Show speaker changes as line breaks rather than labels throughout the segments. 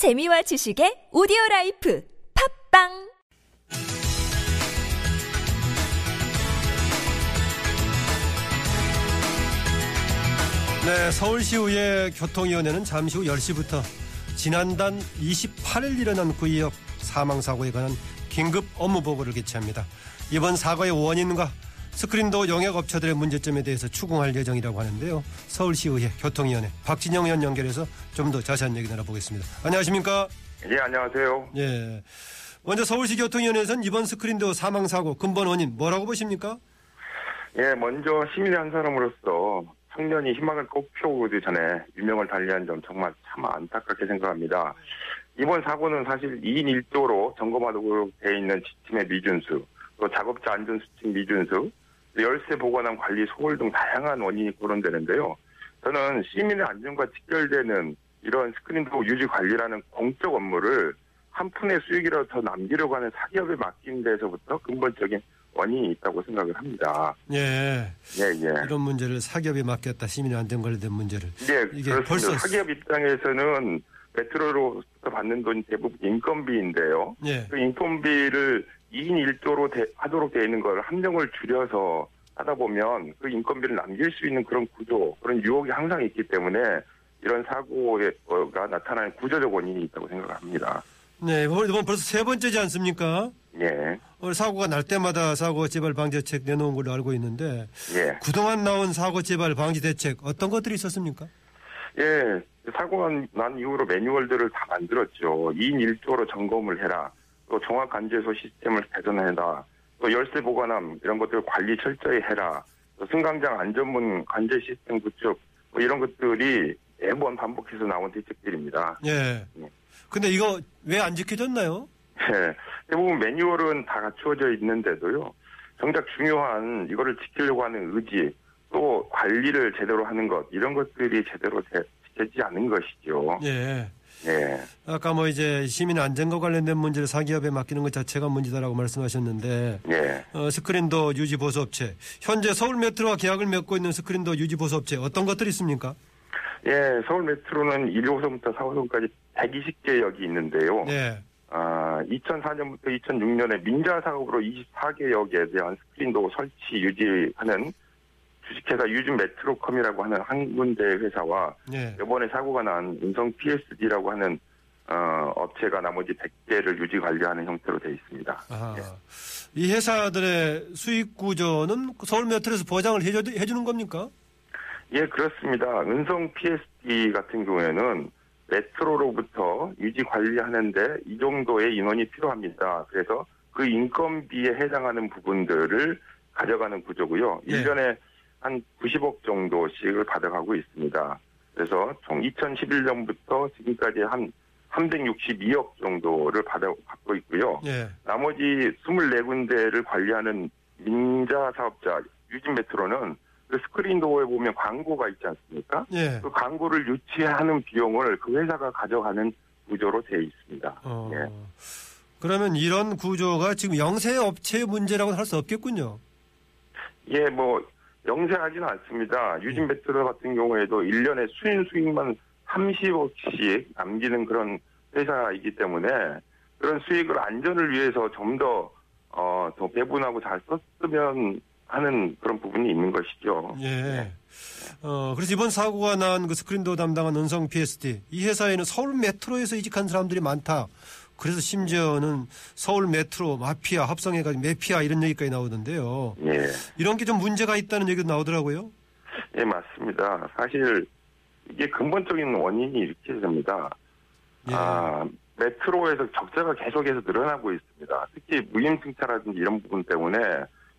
재미와 지식의 오디오 라이프 팟빵
네, 서울시의회 교통위원회는 잠시 후 10시부터 지난달 28일 일어난 구의역 사망사고에 관한 긴급 업무 보고를 개최합니다. 이번 사고의 원인과 스크린도어 용역업체들의 문제점에 대해서 추궁할 예정이라고 하는데요. 서울시의회 교통위원회 박진영 의원 연결해서 좀 더 자세한 얘기 나눠보겠습니다. 안녕하십니까?
예, 안녕하세요.
예. 먼저 서울시 교통위원회에서는 이번 스크린도 사망사고 근본 원인 뭐라고 보십니까?
예, 먼저 시민의 한 사람으로서 청년이 희망을 꽃피우기 전에 유명을 달리한 점 정말 참 안타깝게 생각합니다. 이번 사고는 사실 2인 1조로 점검하도록 되어 있는 지침의 미준수, 또 작업자 안전수칙 미준수, 열쇠 보관함 관리 소홀 등 다양한 원인이 거론되는데요. 저는 시민의 안전과 직결되는 이런 스크린도 유지 관리라는 공적 업무를 한 푼의 수익이라도 더 남기려고 하는 사기업에 맡긴 데서부터 근본적인 원인이 있다고 생각을 합니다.
예.
예, 예.
이런 문제를 사기업에 맡겼다. 시민의 안전 관련된 문제를.
예,
이게
그렇습니다.
벌써
사기업 입장에서는 메트로로부터 받는 돈이 대부분 인건비인데요.
예.
그 인건비를 2인 1조로 대- 하도록 되어 있는 걸 함정을 줄여서 하다 보면 그 인건비를 남길 수 있는 그런 구조, 그런 유혹이 항상 있기 때문에 이런 사고가 나타나는 구조적 원인이 있다고 생각합니다.
네, 이번 벌써 세 번째지 않습니까?
예,
오늘 사고가 날 때마다 사고 재발 방지 대책 내놓은 걸로 알고 있는데
예.
그동안 나온 사고 재발 방지 대책 어떤 것들이 있었습니까?
예, 사고가 난 이후로 매뉴얼들을 다 만들었죠. 2인 1조로 점검을 해라. 또 종합 간제소 시스템을 개선해라. 또 열쇠 보관함 이런 것들 관리 철저히 해라. 또 승강장 안전문 관제 시스템 구축 뭐 이런 것들이 매번 반복해서 나온 대책들입니다.
예.
네.
근데 이거 왜 안 지켜졌나요?
예, 대부분 매뉴얼은 다 갖추어져 있는데도요. 정작 중요한 이거를 지키려고 하는 의지 또 관리를 제대로 하는 것 이런 것들이 제대로 되- 지켜지지 않은 것이죠.
예.
예.
아까 뭐 이제 시민 안전과 관련된 문제를 사기업에 맡기는 것 자체가 문제다라고 말씀하셨는데
예.
어, 스크린도어 유지 보수 업체 현재 서울 메트로와 계약을 맺고 있는 스크린도어 유지 보수 업체 어떤 것들이 있습니까?
예, 서울 메트로는 1호선부터 4호선까지 120개 역이 있는데요.
네.
아, 2004년부터 2006년에 민자 사업으로 24개 역에 대한 스크린도어 설치 유지하는 주식회사 유진 메트로컴이라고 하는 한 군데 회사와
네.
이번에 사고가 난 은성 PSD라고 하는 어, 업체가 나머지 100개를 유지 관리하는 형태로 되어 있습니다.
아,
예.
이 회사들의 수익 구조는 서울 메트로에서 보장을 해줘, 해주는 겁니까?
예, 그렇습니다. 은성 PSD 같은 경우에는 메트로로부터 유지 관리하는데 이 정도의 인원이 필요합니다. 그래서 그 인건비에 해당하는 부분들을 가져가는 구조고요.
예.
1년에 한 90억 정도씩을 받아가고 있습니다. 그래서 총 2011년부터 지금까지 한 362억 정도를 받아 받고 있고요.
예.
나머지 24군데를 관리하는 민자 사업자 유진 메트로는 그 스크린 도어에 보면 광고가 있지 않습니까?
예.
그 광고를 유치하는 비용을 그 회사가 가져가는 구조로 되어 있습니다.
어,
예.
그러면 이런 구조가 지금 영세 업체의 문제라고는 할수 없겠군요.
예, 뭐 영세하지는 않습니다. 유진 메트로 같은 경우에도 1년에 수인 수익만 30억씩 남기는 그런 회사이기 때문에 그런 수익을 안전을 위해서 좀 더 어, 더 배분하고 잘 썼으면 하는 그런 부분이 있는 것이죠.
예. 어, 그래서 이번 사고가 난 그 스크린도 담당한 은성 PSD. 이 회사에는 서울 메트로에서 이직한 사람들이 많다. 그래서 심지어는 서울 메트로 마피아 합성해가지고 메피아 이런 얘기까지 나오던데요.
예.
이런 게 좀 문제가 있다는 얘기도 나오더라고요.
예, 맞습니다. 사실 이게 근본적인 원인이 이렇게 됩니다.
예.
아, 메트로에서 적자가 계속해서 늘어나고 있습니다. 특히 무임승차라든지 이런 부분 때문에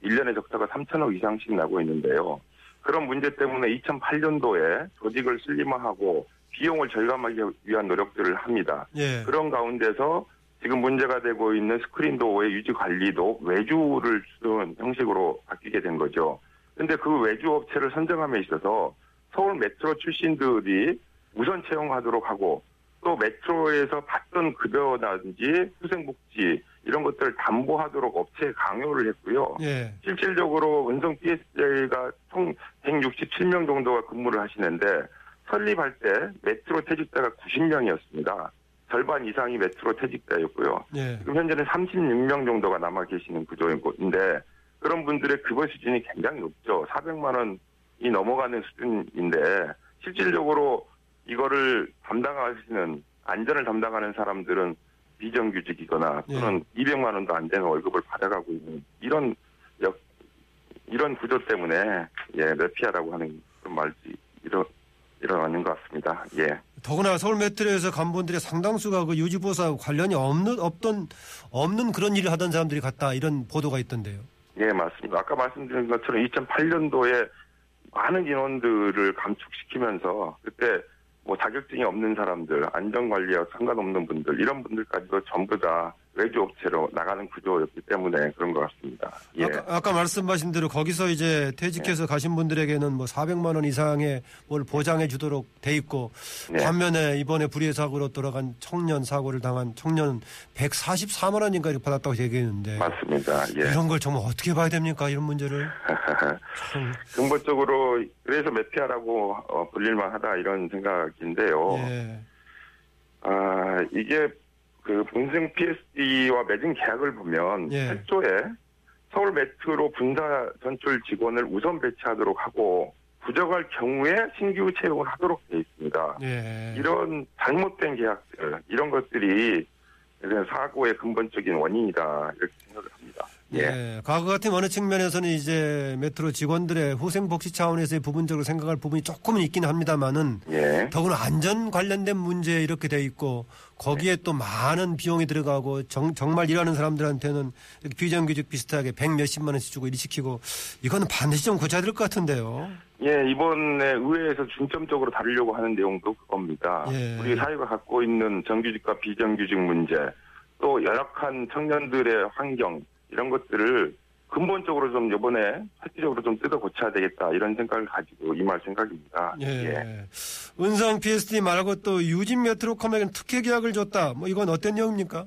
1년에 적자가 3천억 이상씩 나고 있는데요. 그런 문제 때문에 2008년도에 조직을 슬림화하고 비용을 절감하기 위한 노력들을 합니다.
예.
그런 가운데서 지금 문제가 되고 있는 스크린 도어의 유지 관리도 외주를 주는 형식으로 바뀌게 된 거죠. 근데 그 외주 업체를 선정함에 있어서 서울 메트로 출신들이 우선 채용하도록 하고 또 메트로에서 받던 급여라든지 후생복지 이런 것들을 담보하도록 업체에 강요를 했고요.
예.
실질적으로 은성 PSJ가 총 167명 정도가 근무를 하시는데 설립할 때 메트로 퇴직자가 90명이었습니다. 절반 이상이 메트로 퇴직자였고요.
예.
지금 현재는 36명 정도가 남아 계시는 구조인데 그런 분들의 급여 수준이 굉장히 높죠. 400만 원이 넘어가는 수준인데 실질적으로 이거를 담당하시는 안전을 담당하는 사람들은 비정규직이거나 또는 200만 원도 안 되는 월급을 받아가고 있는 이런 역 이런 구조 때문에 예 매피아라고 하는 그런 말이 일어 일어나는 것 같습니다. 예.
더구나 서울 메트로에서 간부들의 상당수가 그 유지보수하고 관련이 없는 없던 없는 그런 일을 하던 사람들이 갔다 이런 보도가 있던데요.
예, 맞습니다. 아까 말씀드린 것처럼 2008년도에 많은 인원들을 감축시키면서 그때 뭐 자격증이 없는 사람들, 안전관리와 상관없는 분들 이런 분들까지도 전부 다 외주 업체로 나가는 구조였기 때문에 그런 것 같습니다. 예.
아까, 아까 말씀하신 대로 거기서 이제 퇴직해서 가신 분들에게는 뭐 400만 원 이상의 뭘 보장해 주도록 돼 있고
네.
반면에 이번에 불의의 사고로 돌아간 청년 사고를 당한 청년 144만 원인가 이렇게 받았다고 얘기했는데
맞습니다. 예.
이런 걸 정말 어떻게 봐야 됩니까? 이런 문제를 참,
근본적으로 그래서 메피아라고 어, 불릴만하다 이런 생각인데요.
예.
아 이게 그 본승 PSD와 맺은 계약을 보면
예.
최초에 서울 메트로 분사 전출 직원을 우선 배치하도록 하고 부족할 경우에 신규 채용을 하도록 돼 있습니다.
예.
이런 잘못된 계약들 이런 것들이 사고의 근본적인 원인이다 이렇게 생각을. 예.
예. 과거 같은 어느 측면에서는 이제 메트로 직원들의 후생 복지 차원에서의 부분적으로 생각할 부분이 조금은 있긴 합니다만은
예.
더구나 안전 관련된 문제 이렇게 돼 있고 거기에 또 많은 비용이 들어가고 정, 말 일하는 사람들한테는 비정규직 비슷하게 백 몇십만 원씩 주고 일 시키고 이거는 반드시 좀 고쳐야 될 것 같은데요.
예, 이번에 의회에서 중점적으로 다루려고 하는 내용도 그겁니다.
예.
우리 사회가 갖고 있는 정규직과 비정규직 문제, 또 열악한 청년들의 환경, 이런 것들을 근본적으로 좀 이번에 획기적으로 좀 뜯어 고쳐야 되겠다, 이런 생각을 가지고 임할 생각입니다.
예. 은성 PSD 말고 또 유진 메트로컴에게는 특혜 계약을 줬다. 뭐 이건 어떤 내용입니까?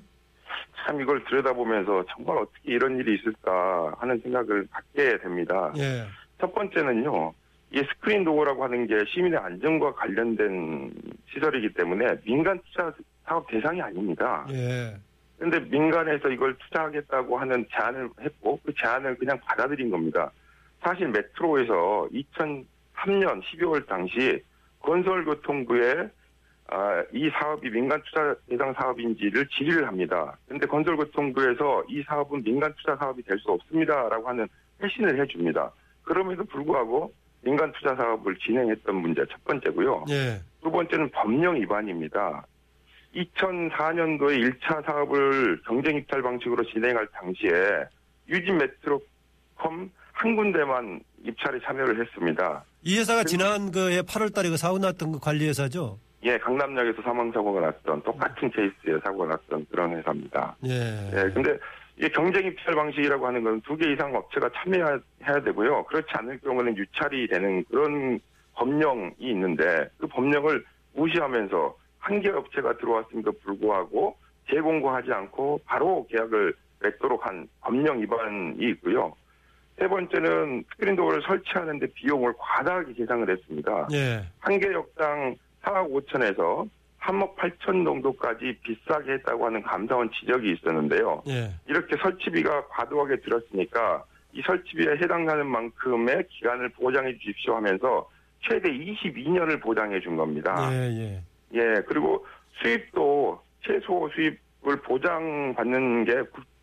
참 이걸 들여다보면서 정말 어떻게 이런 일이 있을까 하는 생각을 갖게 됩니다.
예.
첫 번째는요, 이 스크린 도어라고 하는 게 시민의 안전과 관련된 시설이기 때문에 민간 투자 사업 대상이 아닙니다.
예.
그런데 민간에서 이걸 투자하겠다고 하는 제안을 했고 그 제안을 그냥 받아들인 겁니다. 사실 메트로에서 2003년 12월 당시 건설교통부에 아, 이 사업이 민간 투자 대상 사업인지를 질의를 합니다. 그런데 건설교통부에서 이 사업은 민간 투자 사업이 될 수 없습니다라고 하는 회신을 해줍니다. 그럼에도 불구하고 민간 투자 사업을 진행했던 문제 첫 번째고요.
예.
두 번째는 법령 위반입니다. 2004년도에 1차 사업을 경쟁 입찰 방식으로 진행할 당시에 유진 메트로컴 한 군데만 입찰에 참여를 했습니다.
이 회사가 지난 그해 8월 달에 그 사고 났던 그 관리 회사죠?
예, 강남역에서 사망 사고가 났던 똑같은 케이스에 사고가 났던 그런 회사입니다.
예.
예, 근데 이게 경쟁 입찰 방식이라고 하는 건 두 개 이상 업체가 참여해야 되고요. 그렇지 않을 경우는 유찰이 되는 그런 법령이 있는데 그 법령을 무시하면서 한 개 업체가 들어왔음에도 불구하고 재공고하지 않고 바로 계약을 맺도록 한 법령 위반이 있고요. 세 번째는 스크린 도어를 설치하는 데 비용을 과다하게 계상을 했습니다.
예.
한 개 역당 4억 5천에서 3억 8천 정도까지 비싸게 했다고 하는 감사원 지적이 있었는데요.
예.
이렇게 설치비가 과도하게 들었으니까 이 설치비에 해당하는 만큼의 기간을 보장해 주십시오 하면서 최대 22년을 보장해 준 겁니다.
예, 예.
예, 그리고 수입도 최소 수입을 보장받는 게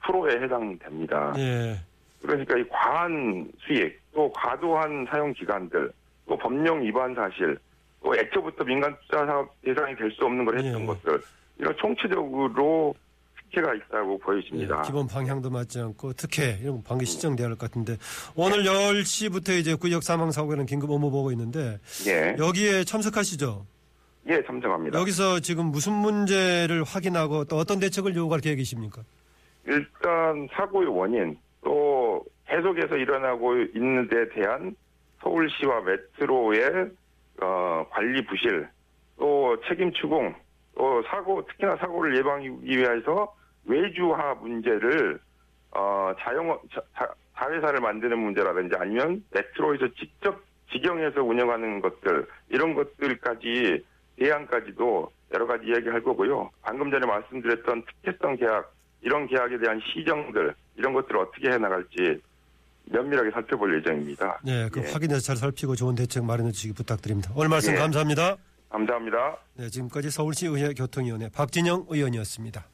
9%에 해당됩니다.
예.
그러니까 이 과한 수익, 또 과도한 사용 기간들, 또 법령 위반 사실, 또 애초부터 민간 투자 사업 대상이 될 수 없는 걸 했던
예.
것들, 이런 총체적으로 특혜가 있다고
예,
보여집니다.
기본 방향도 맞지 않고 특혜 이런 거 방기 시정돼야 할 것 같은데 오늘 10시부터 이제 구역 사망 사고에는 긴급 업무 보고 있는데
예,
여기에 참석하시죠?
예, 참석합니다.
여기서 지금 무슨 문제를 확인하고 또 어떤 대책을 요구할 계획이십니까?
일단 사고의 원인, 또 계속해서 일어나고 있는 데 대한 서울시와 메트로의 어, 관리 부실, 또 책임 추궁, 또 사고 특히나 사고를 예방하기 위해서 외주화 문제를 어, 자영 자, 자, 자회사를 만드는 문제라든지 아니면 메트로에서 직접 직영해서 운영하는 것들 이런 것들까지 대안까지도 여러 가지 이야기할 거고요. 방금 전에 말씀드렸던 특혜성 계약 이런 계약에 대한 시정들 이런 것들을 어떻게 해나갈지 면밀하게 살펴볼 예정입니다.
네, 그
예.
확인해서 잘 살피고 좋은 대책 마련해 주시기 부탁드립니다. 오늘 말씀
예.
감사합니다.
감사합니다.
네, 지금까지 서울시 의회 교통위원회 박진영 의원이었습니다.